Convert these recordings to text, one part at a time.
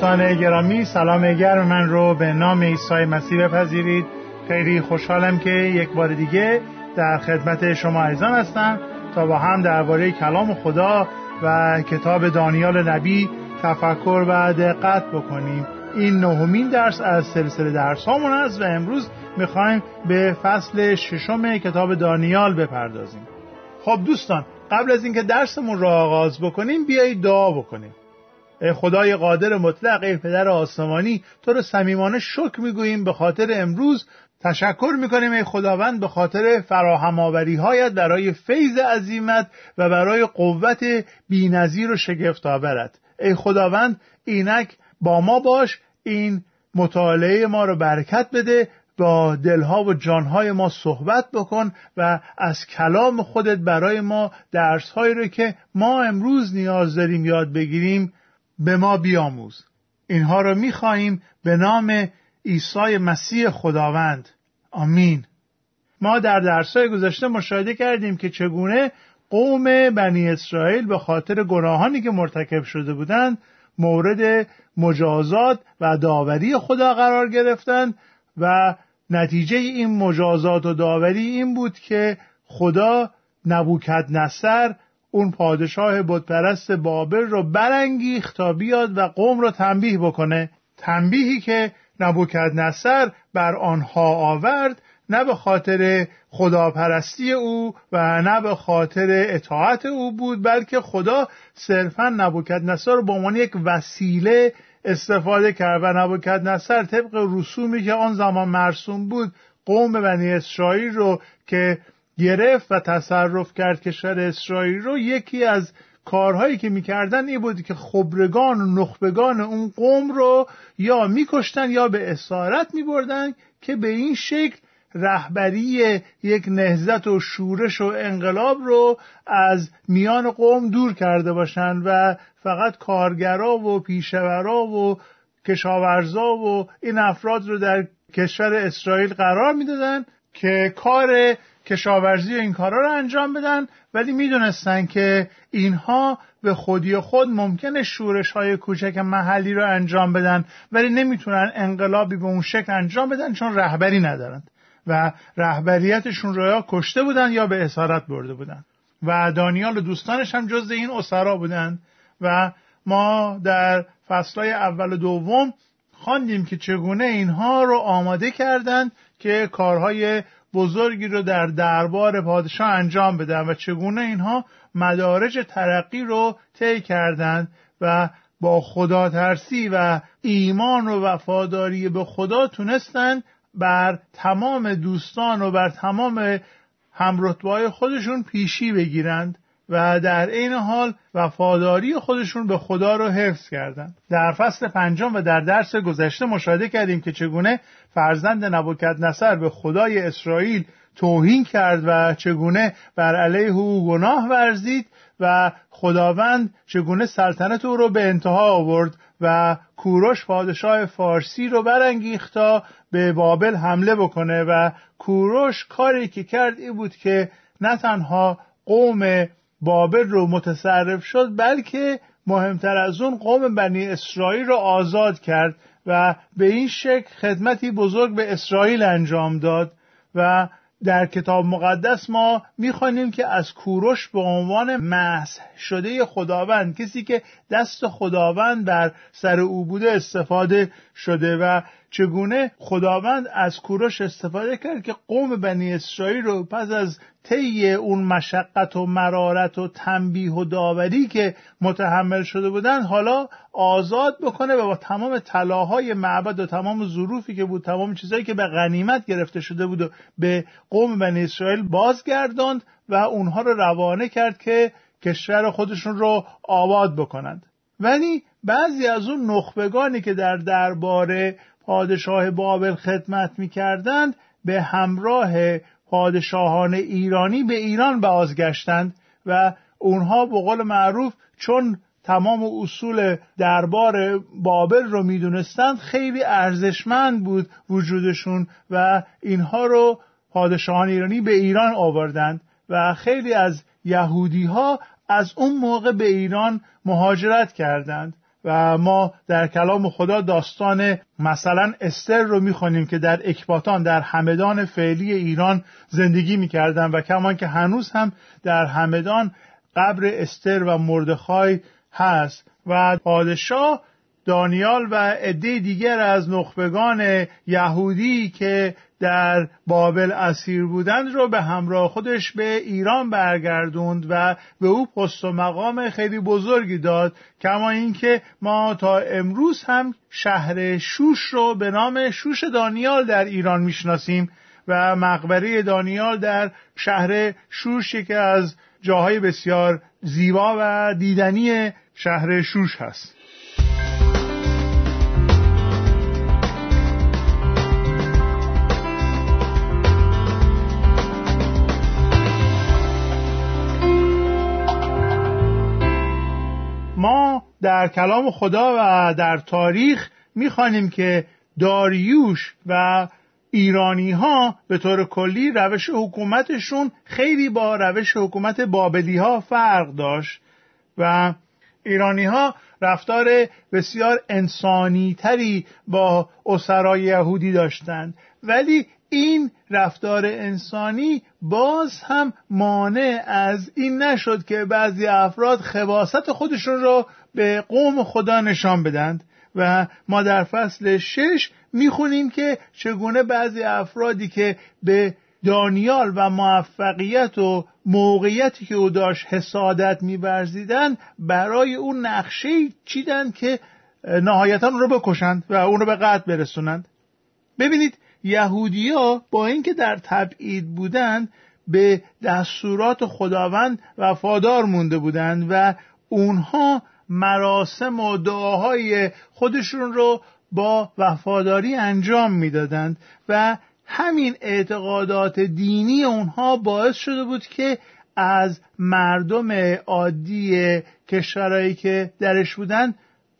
دوستان گرامی سلام گرم. من رو به نام عیسی مسیح بپذیرید. خیلی خوشحالم که یک بار دیگه در خدمت شما عزیزان هستم تا با هم درباره کلام خدا و کتاب دانیال نبی تفکر و دقت بکنیم. این نهمین درس از سلسله درس هامون است و امروز می‌خوایم به فصل ششم کتاب دانیال بپردازیم. خب دوستان قبل از اینکه درسمون را آغاز بکنیم بیایید دعا بکنیم. خدای قادر مطلق ای پدر آسمانی تو رو صمیمانه شکر می‌گوییم به خاطر امروز. تشکر می‌کنیم ای خداوند به خاطر فراهم آوری هایت برای فیض عظیمت و برای قوت بینظیر و شگفت آورت ای خداوند اینک با ما باش این مطالعه ما رو برکت بده با دلها و جانهای ما صحبت بکن و از کلام خودت برای ما درسهایی رو که ما امروز نیاز داریم یاد بگیریم به ما بیاموز. اینها رو می‌خواهیم به نام عیسی مسیح خداوند. آمین. ما در درسهای گذشته مشاهده کردیم که چگونه قوم بنی اسرائیل به خاطر گناهانی که مرتکب شده بودند مورد مجازات و داوری خدا قرار گرفتند و نتیجه این مجازات و داوری این بود که خدا نبوکد نصر اون پادشاه بتپرست بابل رو برانگیخت تا بیاد و قوم رو تنبیه بکنه. تنبیهی که نبوکد نصر بر آنها آورد نه به خاطر خداپرستی او و نه به خاطر اطاعت او بود بلکه خدا صرفا نبوکد نصر رو به عنوان یک وسیله استفاده کرد و نبوکد نصر طبق رسومی که آن زمان مرسوم بود قوم بنی اسرائیل رو که گرفت و تصرف کرد کشور اسرائیل رو. یکی از کارهایی که می‌کردن این بود که خبرگان و نخبگان اون قوم رو یا میکشتن یا به اسارت میبردن که به این شکل رهبری یک نهزت و شورش و انقلاب رو از میان قوم دور کرده باشند و فقط کارگرا و پیشورا و کشاورزا و این افراد رو در کشور اسرائیل قرار می‌دادن که کار کشاورزی این کارا رو انجام بدن ولی می‌دونستن که اینها به خودی خود ممکنه شورش های کوچک محلی رو انجام بدن ولی نمی‌تونن انقلابی به اون شکل انجام بدن چون رهبری ندارند و رهبریتشون رو یا کشته بودن یا به اسارت برده بودن. و دانیال و دوستانش هم جز این اسرا بودن و ما در فصلهای اول و دوم خواندیم که چگونه اینها رو آماده کردند که کارهای بزرگی رو در دربار پادشاه انجام بدن و چگونه اینها مدارج ترقی رو طی کردند و با خدا ترسی و ایمان و وفاداری به خدا تونستند بر تمام دوستان و بر تمام همرتبای خودشون پیشی بگیرند. و در این حال وفاداری خودشون به خدا رو حفظ کردند در فصل پنجم و در درس گذشته مشاهده کردیم که چگونه فرزند نبوکت نصر به خدای اسرائیل توهین کرد و چگونه بر علیه او گناه ورزید و خداوند چگونه سلطنت او رو به انتها آورد و کوروش پادشاه فارسی رو برانگیخت تا به بابل حمله بکنه. و کوروش کاری که کرد این بود که نه تنها قوم بابل رو متصرف شد بلکه مهمتر از اون قوم بنی اسرائیل رو آزاد کرد و به این شکل خدمتی بزرگ به اسرائیل انجام داد. و در کتاب مقدس ما می‌خوانیم که از کوروش به عنوان مسح شده خداوند کسی که دست خداوند بر سر او بوده استفاده شده و چگونه خداوند از کوروش استفاده کرد که قوم بنی اسرائیل رو پس از طی اون مشقت و مرارت و تنبیه و داوری که متحمل شده بودن حالا آزاد بکنه و با تمام طلاهای معبد و تمام ظروفی که بود تمام چیزهایی که به غنیمت گرفته شده بود و به قوم بنی اسرائیل بازگرداند و اونها رو روانه کرد که کشور خودشون رو آباد بکنند. ولی بعضی از اون نخبگانی که در درباره پادشاه بابل خدمت می‌کردند به همراه پادشاهان ایرانی به ایران بازگشتند و اونها به قول معروف چون تمام اصول دربار بابل رو می‌دونستند خیلی ارزشمند بود وجودشون و اینها رو پادشاهان ایرانی به ایران آوردند و خیلی از یهودی ها از اون موقع به ایران مهاجرت کردند. و ما در کلام خدا داستان مثلا استر رو می‌خوانیم که در اکباتان در همدان فعلی ایران زندگی می‌کردن و کمان که هنوز هم در همدان قبر استر و مردخای هست و پادشاه دانیال و عده دیگر از نخبگان یهودی که در بابل اسیر بودند رو به همراه خودش به ایران برگردوند و به او پست و مقام خیلی بزرگی داد کما اینکه ما تا امروز هم شهر شوش رو به نام شوش دانیال در ایران می‌شناسیم و مقبره دانیال در شهر شوش که از جاهای بسیار زیبا و دیدنی شهر شوش هست. در کلام خدا و در تاریخ می‌خوانیم که داریوش و ایرانی ها به طور کلی روش حکومتشون خیلی با روش حکومت بابلی ها فرق داشت و ایرانی ها رفتار بسیار انسانی تری با اسرای یهودی داشتند. ولی این رفتار انسانی باز هم مانع از این نشد که بعضی افراد خواست خودشون را به قوم خدا نشان بدند و ما در فصل شش می‌خونیم که چگونه بعضی افرادی که به دانیال و موفقیت و موقعیتی که او داشت حسادت میورزیدند برای اون نقشه چیدن که نهایتا رو بکشند و اون رو به قتل برسونند. ببینید یهودیا با اینکه در تبعید بودند به دستورات خداوند وفادار مونده بودند و اونها مراسم و دعاهای خودشون رو با وفاداری انجام می‌دادند و همین اعتقادات دینی اونها باعث شده بود که از مردم عادی کشورهایی که درش بودن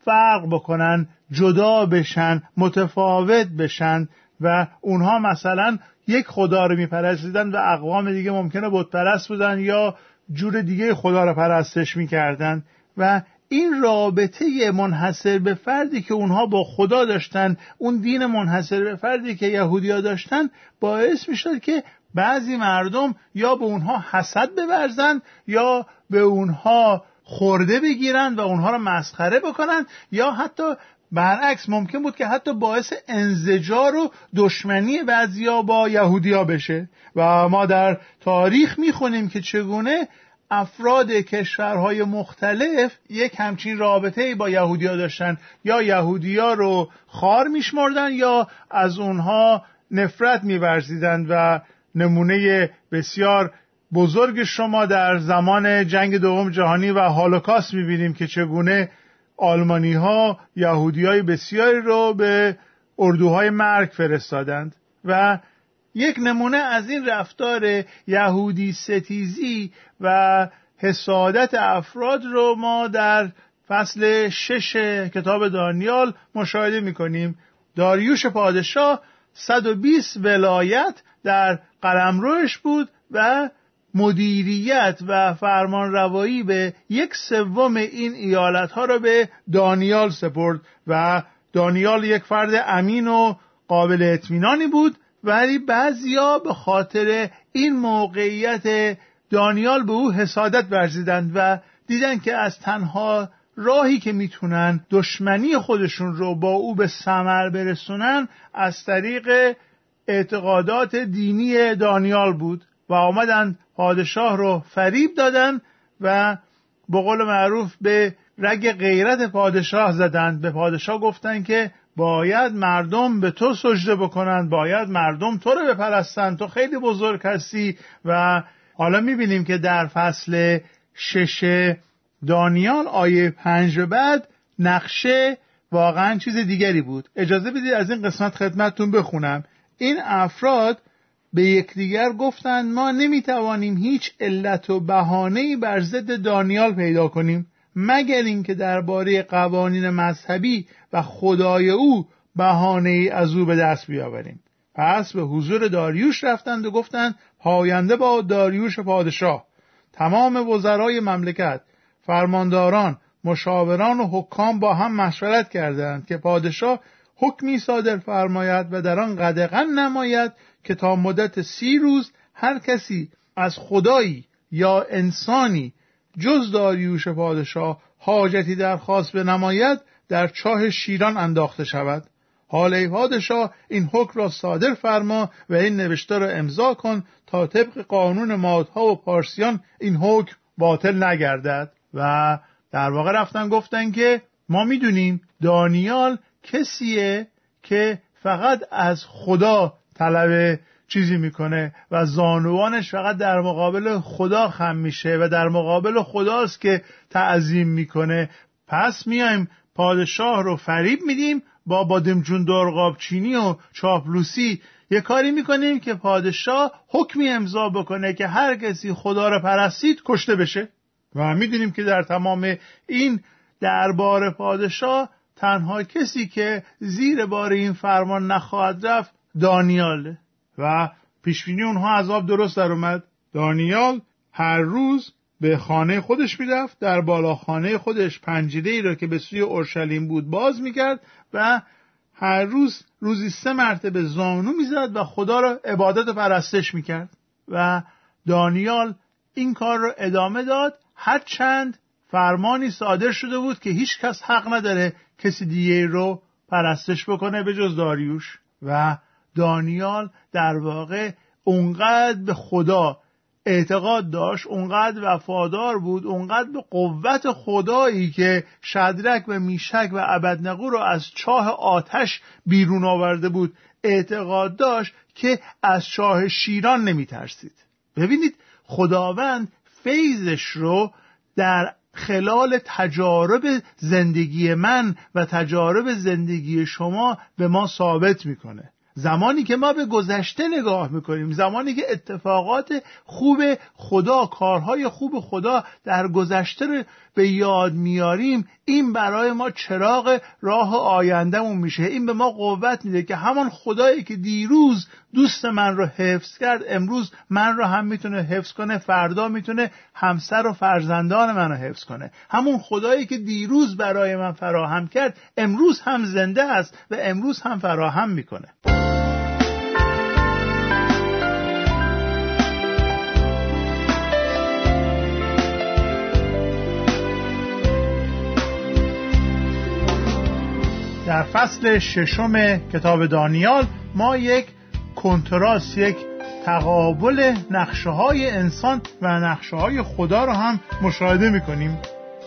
فرق بکنن جدا بشن متفاوت بشن و اونها مثلا یک خدا رو میپرستیدن و اقوام دیگه ممکنه بتپرست بودن یا جور دیگه خدا رو پرستش می‌کردن و این رابطه منحصر به فردی که اونها با خدا داشتن اون دین منحصر به فردی که یهودیا داشتن باعث می‌شد که بعضی مردم یا به اونها حسد بورزن یا به اونها خورده بگیرن و اونها رو مسخره بکنن یا حتی برعکس ممکن بود که حتی باعث انزجار و دشمنی بعضیا با یهودیا بشه. و ما در تاریخ می‌خونیم که چگونه افراد کشورهای مختلف یک همچین رابطه با یهودیا داشتن. یا یهودیا رو خار میشمردن یا از اونها نفرت میورزیدند و نمونه بسیار بزرگ شما در زمان جنگ دوم جهانی و هالوکاست می‌بینیم که چگونه آلمانی ها یهودی های بسیاری رو به اردوهای مرگ فرستادند و یک نمونه از این رفتار یهودی ستیزی و حسادت افراد رو ما در فصل شش کتاب دانیال مشاهده می‌کنیم. داریوش پادشاه 120 ولایت در قلمروش بود و مدیریت و فرمان روایی به یک سوم این ایالت ها را به دانیال سپرد و دانیال یک فرد امین و قابل اطمینانی بود. ولی بعضیا به خاطر این موقعیت دانیال به او حسادت ورزیدند و دیدن که از تنها راهی که می‌تونن دشمنی خودشون رو با او به ثمر برسونن از طریق اعتقادات دینی دانیال بود و آمدن پادشاه رو فریب دادن و به قول معروف به رگ غیرت پادشاه زدند. به پادشاه گفتند که باید مردم به تو سجده بکنند باید مردم تو رو بپرستند تو خیلی بزرگ هستی و حالا می‌بینیم که در فصل شش دانیال آیه پنج بعد نقشه واقعا چیز دیگری بود. اجازه بدید از این قسمت خدمتتون بخونم. این افراد به یکدیگر گفتند ما نمی‌توانیم هیچ علت و بهانه‌ای بر ضد دانیال پیدا کنیم مگر اینکه درباره قوانین مذهبی و خدای او بهانه ای از او به دست بیاوریم. پس به حضور داریوش رفتند و گفتند پاینده با داریوش پادشاه. تمام وزرای مملکت فرمانداران مشاوران و حکام با هم مشورت کردند که پادشاه حکمی صادر فرماید و در آن قدغن نماید که تا مدت سی روز هر کسی از خدایی یا انسانی جز داریوش پادشاه حاجتی درخواست نماید در چاه شیران انداخته شود. حال ای پادشاه این حکم را صادر فرما و این نوشته را امضا کن تا طبق قانون مادها و پارسیان این حکم باطل نگردد. و در واقع رفتن گفتن که ما می‌دونیم دانیال کسیه که فقط از خدا طلب چیزی می‌کنه و زانوانش فقط در مقابل خدا خم میشه و در مقابل خداست که تعظیم می‌کنه. پس میایم پادشاه رو فریب میدیم با بادمجون چینی و چاپلوسی. یه کاری می‌کنیم که پادشاه حکمی امضا بکنه که هر کسی خدا رو پرستید کشته بشه. و می‌دونیم که در تمام این دربار پادشاه تنها کسی که زیر بار این فرمان نخواهد رفت دانیاله. و پیشبینی اونها عذاب درست در اومد. دانیال هر روز به خانه خودش می‌رفت در بالا خانه خودش پنجره ای را که به سوی اورشلیم بود باز می‌کرد و هر روز روزی سه مرتبه زانو می‌زد و خدا را عبادت و پرستش می‌کرد. و دانیال این کار را ادامه داد. هرچند فرمانی صادر شده بود که هیچ کس حق نداره کسی دیگه رو پرستش بکنه به جز داریوش. و دانیال در واقع اونقدر به خدا اعتقاد داشت اونقدر وفادار بود اونقدر به قوت خدایی که شدرک و میشک و عبدنقو رو از چاه آتش بیرون آورده بود اعتقاد داشت که از چاه شیران نمی ترسید ببینید خداوند فیضش رو در خلال تجارب زندگی من و تجارب زندگی شما به ما ثابت می‌کنه. زمانی که ما به گذشته نگاه می‌کنیم زمانی که اتفاقات خوب خدا کارهای خوب خدا در گذشته رو به یاد میاریم این برای ما چراغ راه آیندهمون میشه. این به ما قوت میده که همان خدایی که دیروز دوست من رو حفظ کرد امروز من رو هم می‌تونه حفظ کنه فردا می‌تونه همسر و فرزندان من رو حفظ کنه. همون خدایی که دیروز برای من فراهم کرد امروز هم زنده است و امروز هم فراهم می‌کنه. در فصل ششم کتاب دانیال ما یک کنتراست یک تقابل نقشه های انسان و نقشه های خدا رو هم مشاهده می‌کنیم.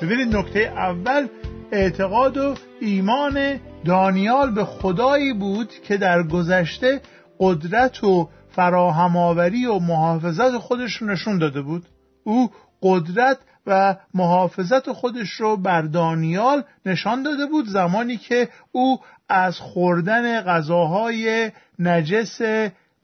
ببینید نکته اول اعتقاد و ایمان دانیال به خدایی بود که در گذشته قدرت و فراهم آوری و محافظت خودش نشون داده بود. او قدرت و محافظت خودش رو بر دانیال نشان داده بود زمانی که او از خوردن غذاهای نجس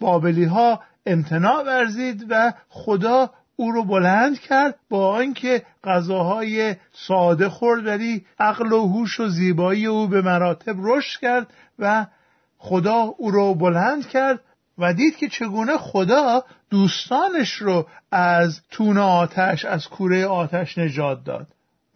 بابلی ها امتناع ورزید و خدا او رو بلند کرد با آنکه غذاهای ساده خورد ولی عقل و هوش و زیبایی او به مراتب رشد کرد و خدا او رو بلند کرد و دید که چگونه خدا دوستانش رو از تون آتش از کوره آتش نجات داد.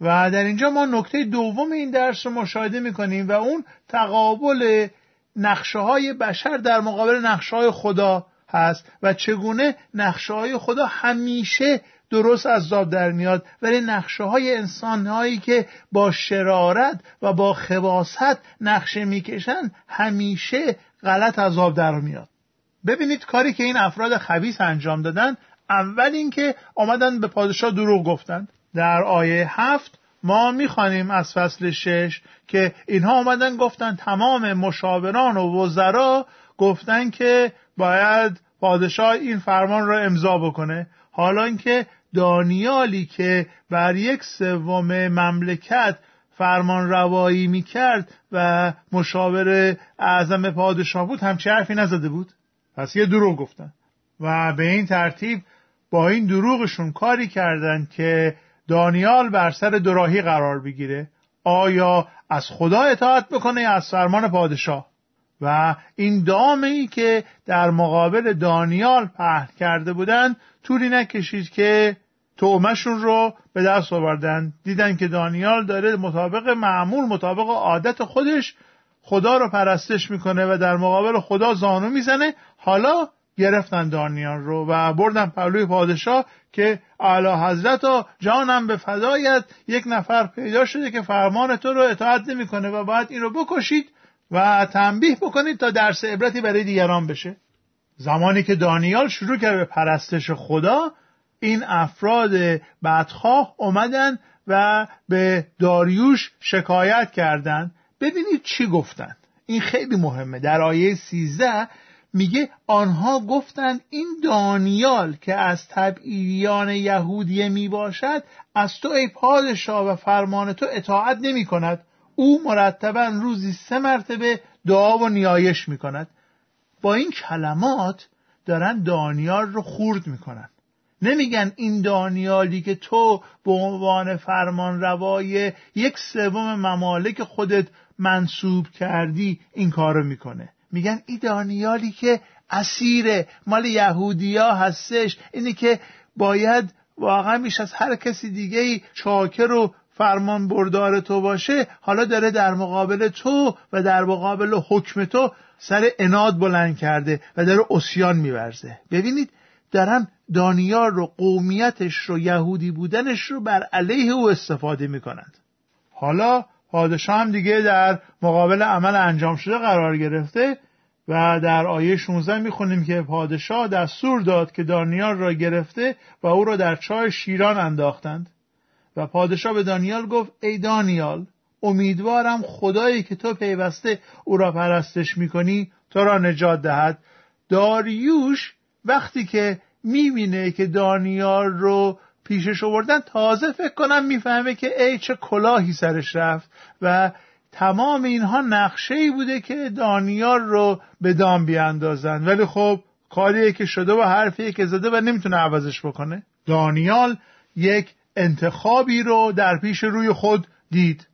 و در اینجا ما نکته دوم این درس رو مشاهده می‌کنیم و اون تقابل نقشه های بشر در مقابل نقشه های خدا هست و چگونه نقشه های خدا همیشه درست از داد در میاد ولی نقشه های انسان هایی که با شرارت و با خواست نقشه می‌کشن همیشه غلط از آب در میاد. ببینید کاری که این افراد خبیس انجام دادن اول اینکه آمدن به پادشاه دروغ گفتند در آیه هفت ما می‌خوانیم از فصل شش که اینها آمدن گفتن تمام مشاوران و وزرا گفتن که باید پادشاه این فرمان را امضا بکنه. حالا اینکه دانیالی که بر یک سوم مملکت فرمان روایی می‌کرد و مشاور اعظم پادشاه بود همچه حرفی نزده بود؟ پس یه دروغ گفتن. و به این ترتیب با این دروغشون کاری کردند که دانیال بر سر دراهی قرار بگیره. آیا از خدا اطاعت بکنه یا از فرمان پادشاه؟ و این دامه ای که در مقابل دانیال پهن کرده بودند طوری نکشید که تومشون رو به دست آوردن. دیدن که دانیال داره مطابق معمول مطابق عادت خودش خدا رو پرستش می‌کنه و در مقابل خدا زانو می‌زنه. حالا گرفتن دانیال رو و بردن پهلوی پادشاه که اعلی حضرت و جانم به فدایت یک نفر پیدا شده که فرمان تو رو اطاعت نمی‌کنه و باید این رو بکشید و تنبیه بکنید تا درس عبرتی برای دیگران بشه. زمانی که دانیال شروع کرد به پرستش خدا این افراد بدخواه اومدن و به داریوش شکایت کردند ببینید چی گفتند این خیلی مهمه. در آیه 13 میگه آنها گفتند این دانیال که از تبعیدیان یهودیه می باشد از تو ای پادشاه و فرمان تو اطاعت نمی کند او مرتبا روزی سه مرتبه دعا و نیایش می کند با این کلمات دارن دانیال رو خورد می‌کنن. نمیگن این دانیالی که تو به عنوان فرمان روای یک سوم ممالک خودت منصوب کردی این کارو می‌کنه. میگن این دانیالی که اسیر مال یهودیا هستش اینی که باید واقعا میشه از هر کسی دیگه ای چاکر و فرمان بردار تو باشه حالا داره در مقابل تو و در مقابل حکم تو سر اناد بلند کرده و داره اسیان میورزه. ببینید دارن دانیال رو قومیتش رو یهودی بودنش رو بر علیه او استفاده می‌کنند. حالا پادشاه هم دیگه در مقابل عمل انجام شده قرار گرفته. و در آیه 16 می‌خونیم که پادشاه دستور داد که دانیال را گرفته و او را در چای شیران انداختند. و پادشاه به دانیال گفت ای دانیال امیدوارم خدایی که تو پیوسته او را پرستش می‌کنی تو را نجات دهد. داریوش وقتی که می‌بینه که دانیال رو پیشش آوردن تازه فکر کنم می‌فهمه که ای چه کلاهی سرش رفت و تمام اینها نقشه ای بوده که دانیال رو به دام بیاندازن. ولی خب کاریه که شده و حرفیه که زده و نمی‌تونه عوضش بکنه. دانیال یک انتخابی رو در پیش روی خود دید.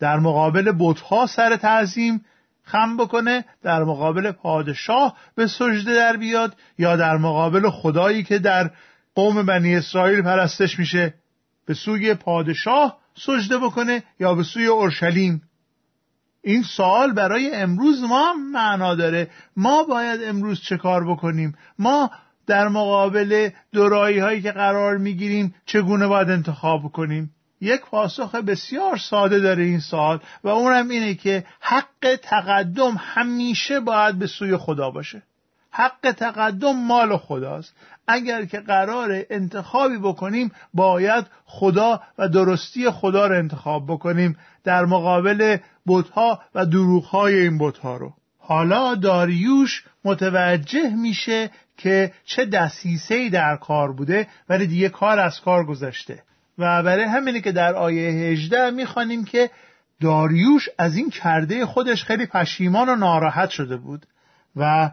در مقابل بتها سر تعظیم خم بکنه در مقابل پادشاه به سجده در بیاد یا در مقابل خدایی که در قوم بنی اسرائیل پرستش میشه به سوی پادشاه سجده بکنه یا به سوی اورشلیم. این سوال برای امروز ما معنا داره. ما باید امروز چه کار بکنیم؟ ما در مقابل دورایی هایی که قرار می‌گیریم چگونه باید انتخاب کنیم؟ یک پاسخ بسیار ساده داره این سال و اونم اینه که حق تقدم همیشه باید به سوی خدا باشه. حق تقدم مال خداست. اگر که قرار انتخابی بکنیم باید خدا و درستی خدا رو انتخاب بکنیم در مقابل بتها و دروغهای این بتها رو. حالا داریوش متوجه میشه که چه دسیسه در کار بوده ولی دیگه کار از کار گذشته. و برای همینه که در آیه 18 می‌خوانیم که داریوش از این کرده خودش خیلی پشیمان و ناراحت شده بود و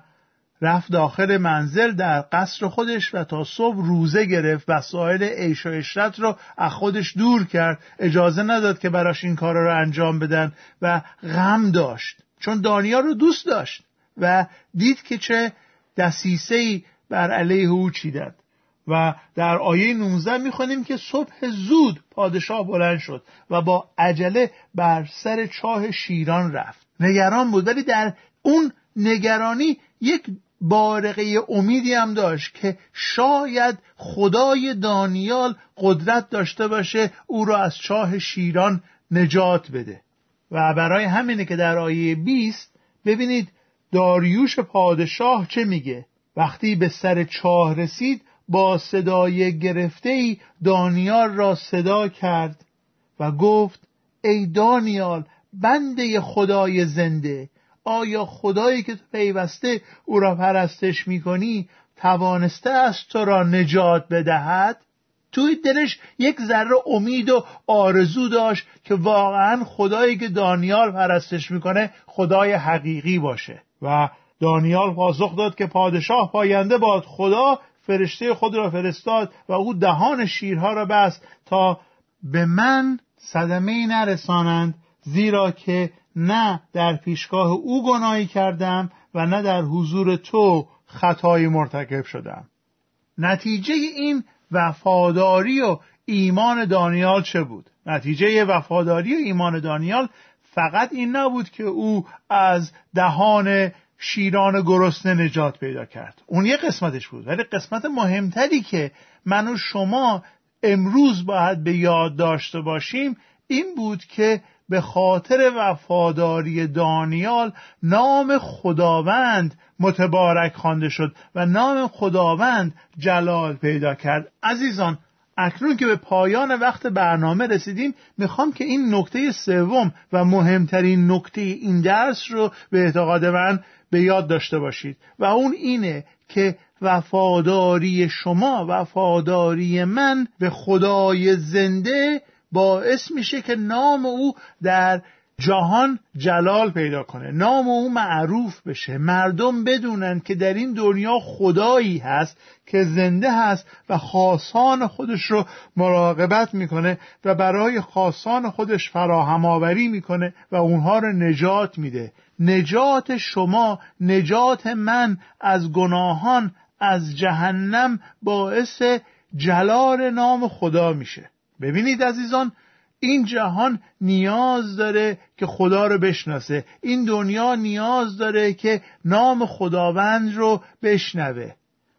رفت داخل منزل در قصر خودش و تا صبح روزه گرفت وسایل عیش و اشرت رو از خودش دور کرد. اجازه نداد که براش این کار رو انجام بدن و غم داشت. چون دانیال رو دوست داشت و دید که چه دسیسه بر علیه او چیدند. و در آیه 19 می‌خوانیم که صبح زود پادشاه بلند شد و با عجله بر سر چاه شیران رفت. نگران بود ولی در اون نگرانی یک بارقه امیدی هم داشت که شاید خدای دانیال قدرت داشته باشه او را از چاه شیران نجات بده. و برای همینه که در آیه 20 ببینید داریوش پادشاه چه میگه. وقتی به سر چاه رسید با صدای گرفته ای دانیال را صدا کرد و گفت ای دانیال بنده خدای زنده آیا خدایی که تو پیوسته او را پرستش می‌کنی توانسته است تو را نجات بدهد؟ توی دلش یک ذره امید و آرزو داشت که واقعا خدایی که دانیال پرستش می‌کنه خدای حقیقی باشه. و دانیال پاسخ داد که پادشاه پاینده باد خدا فرشته خود را فرستاد و او دهان شیرها را بست تا به من صدمه نرسانند زیرا که نه در پیشگاه او گناهی کردم و نه در حضور تو خطایی مرتکب شدم. نتیجه این وفاداری و ایمان دانیال چه بود؟ نتیجه وفاداری و ایمان دانیال فقط این نبود که او از دهان شیران گرسنه نجات پیدا کرد. اون یه قسمتش بود ولی قسمت مهمتری که من و شما امروز باید به یاد داشته باشیم این بود که به خاطر وفاداری دانیال نام خداوند متبارک خوانده شد و نام خداوند جلال پیدا کرد. عزیزان اکنون که به پایان وقت برنامه رسیدیم می‌خوام که این نکته سوم و مهمترین نکته این درس رو به اعتقاد من به یاد داشته باشید و اون اینه که وفاداری شما وفاداری من به خدای زنده باعث میشه که نام او در جهان جلال پیدا کنه. نام او معروف بشه. مردم بدونن که در این دنیا خدایی هست که زنده هست و خاصان خودش رو مراقبت می‌کنه و برای خاصان خودش فراهم آوری می‌کنه و اونها رو نجات میده. نجات شما نجات من از گناهان از جهنم باعث جلال نام خدا میشه. ببینید عزیزان این جهان نیاز داره که خدا رو بشناسه. این دنیا نیاز داره که نام خداوند رو بشنوه.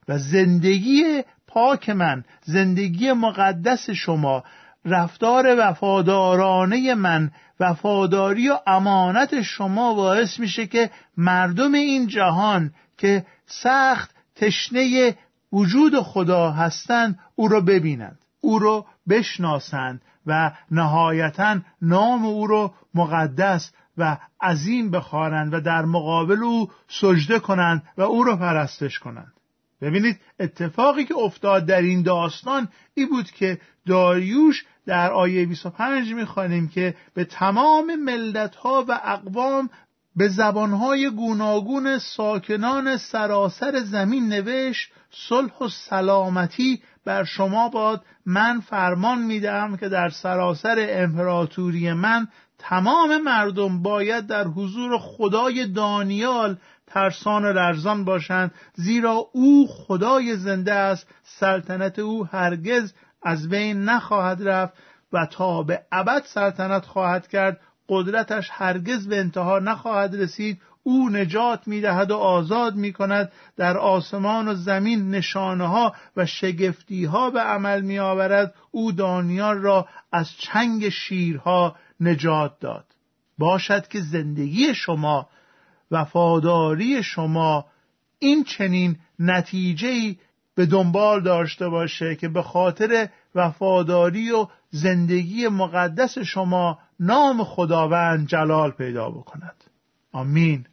و زندگی پاک من زندگی مقدس شما رفتار وفادارانه من وفاداری و امانت شما باعث میشه که مردم این جهان که سخت تشنه وجود خدا هستند او را ببینند. او را بشناسند و نهایتا نام او را مقدس و عظیم بخوانند و در مقابل او سجده کنند و او را پرستش کنند. ببینید اتفاقی که افتاد در این داستان ای بود که داریوش در آیه 25 می‌خوانیم که به تمام ملت ها و اقوام به زبانهای گوناگون ساکنان سراسر زمین نوشت صلح و سلامتی بر شما باد. من فرمان می‌دهم که در سراسر امپراتوری من تمام مردم باید در حضور خدای دانیال ترسان و لرزان باشند زیرا او خدای زنده است. سلطنت او هرگز از بین نخواهد رفت و تا به ابد سلطنت خواهد کرد قدرتش هرگز به انتها نخواهد رسید. او نجات می‌دهد و آزاد می کند در آسمان و زمین نشانه ها و شگفتی ها به عمل می آورد او دانیال را از چنگ شیرها نجات داد. باشد که زندگی شما وفاداری شما این چنین نتیجه به دنبال داشته باشه که به خاطر وفاداری و زندگی مقدس شما نام خداوند جلال پیدا بکند. آمین.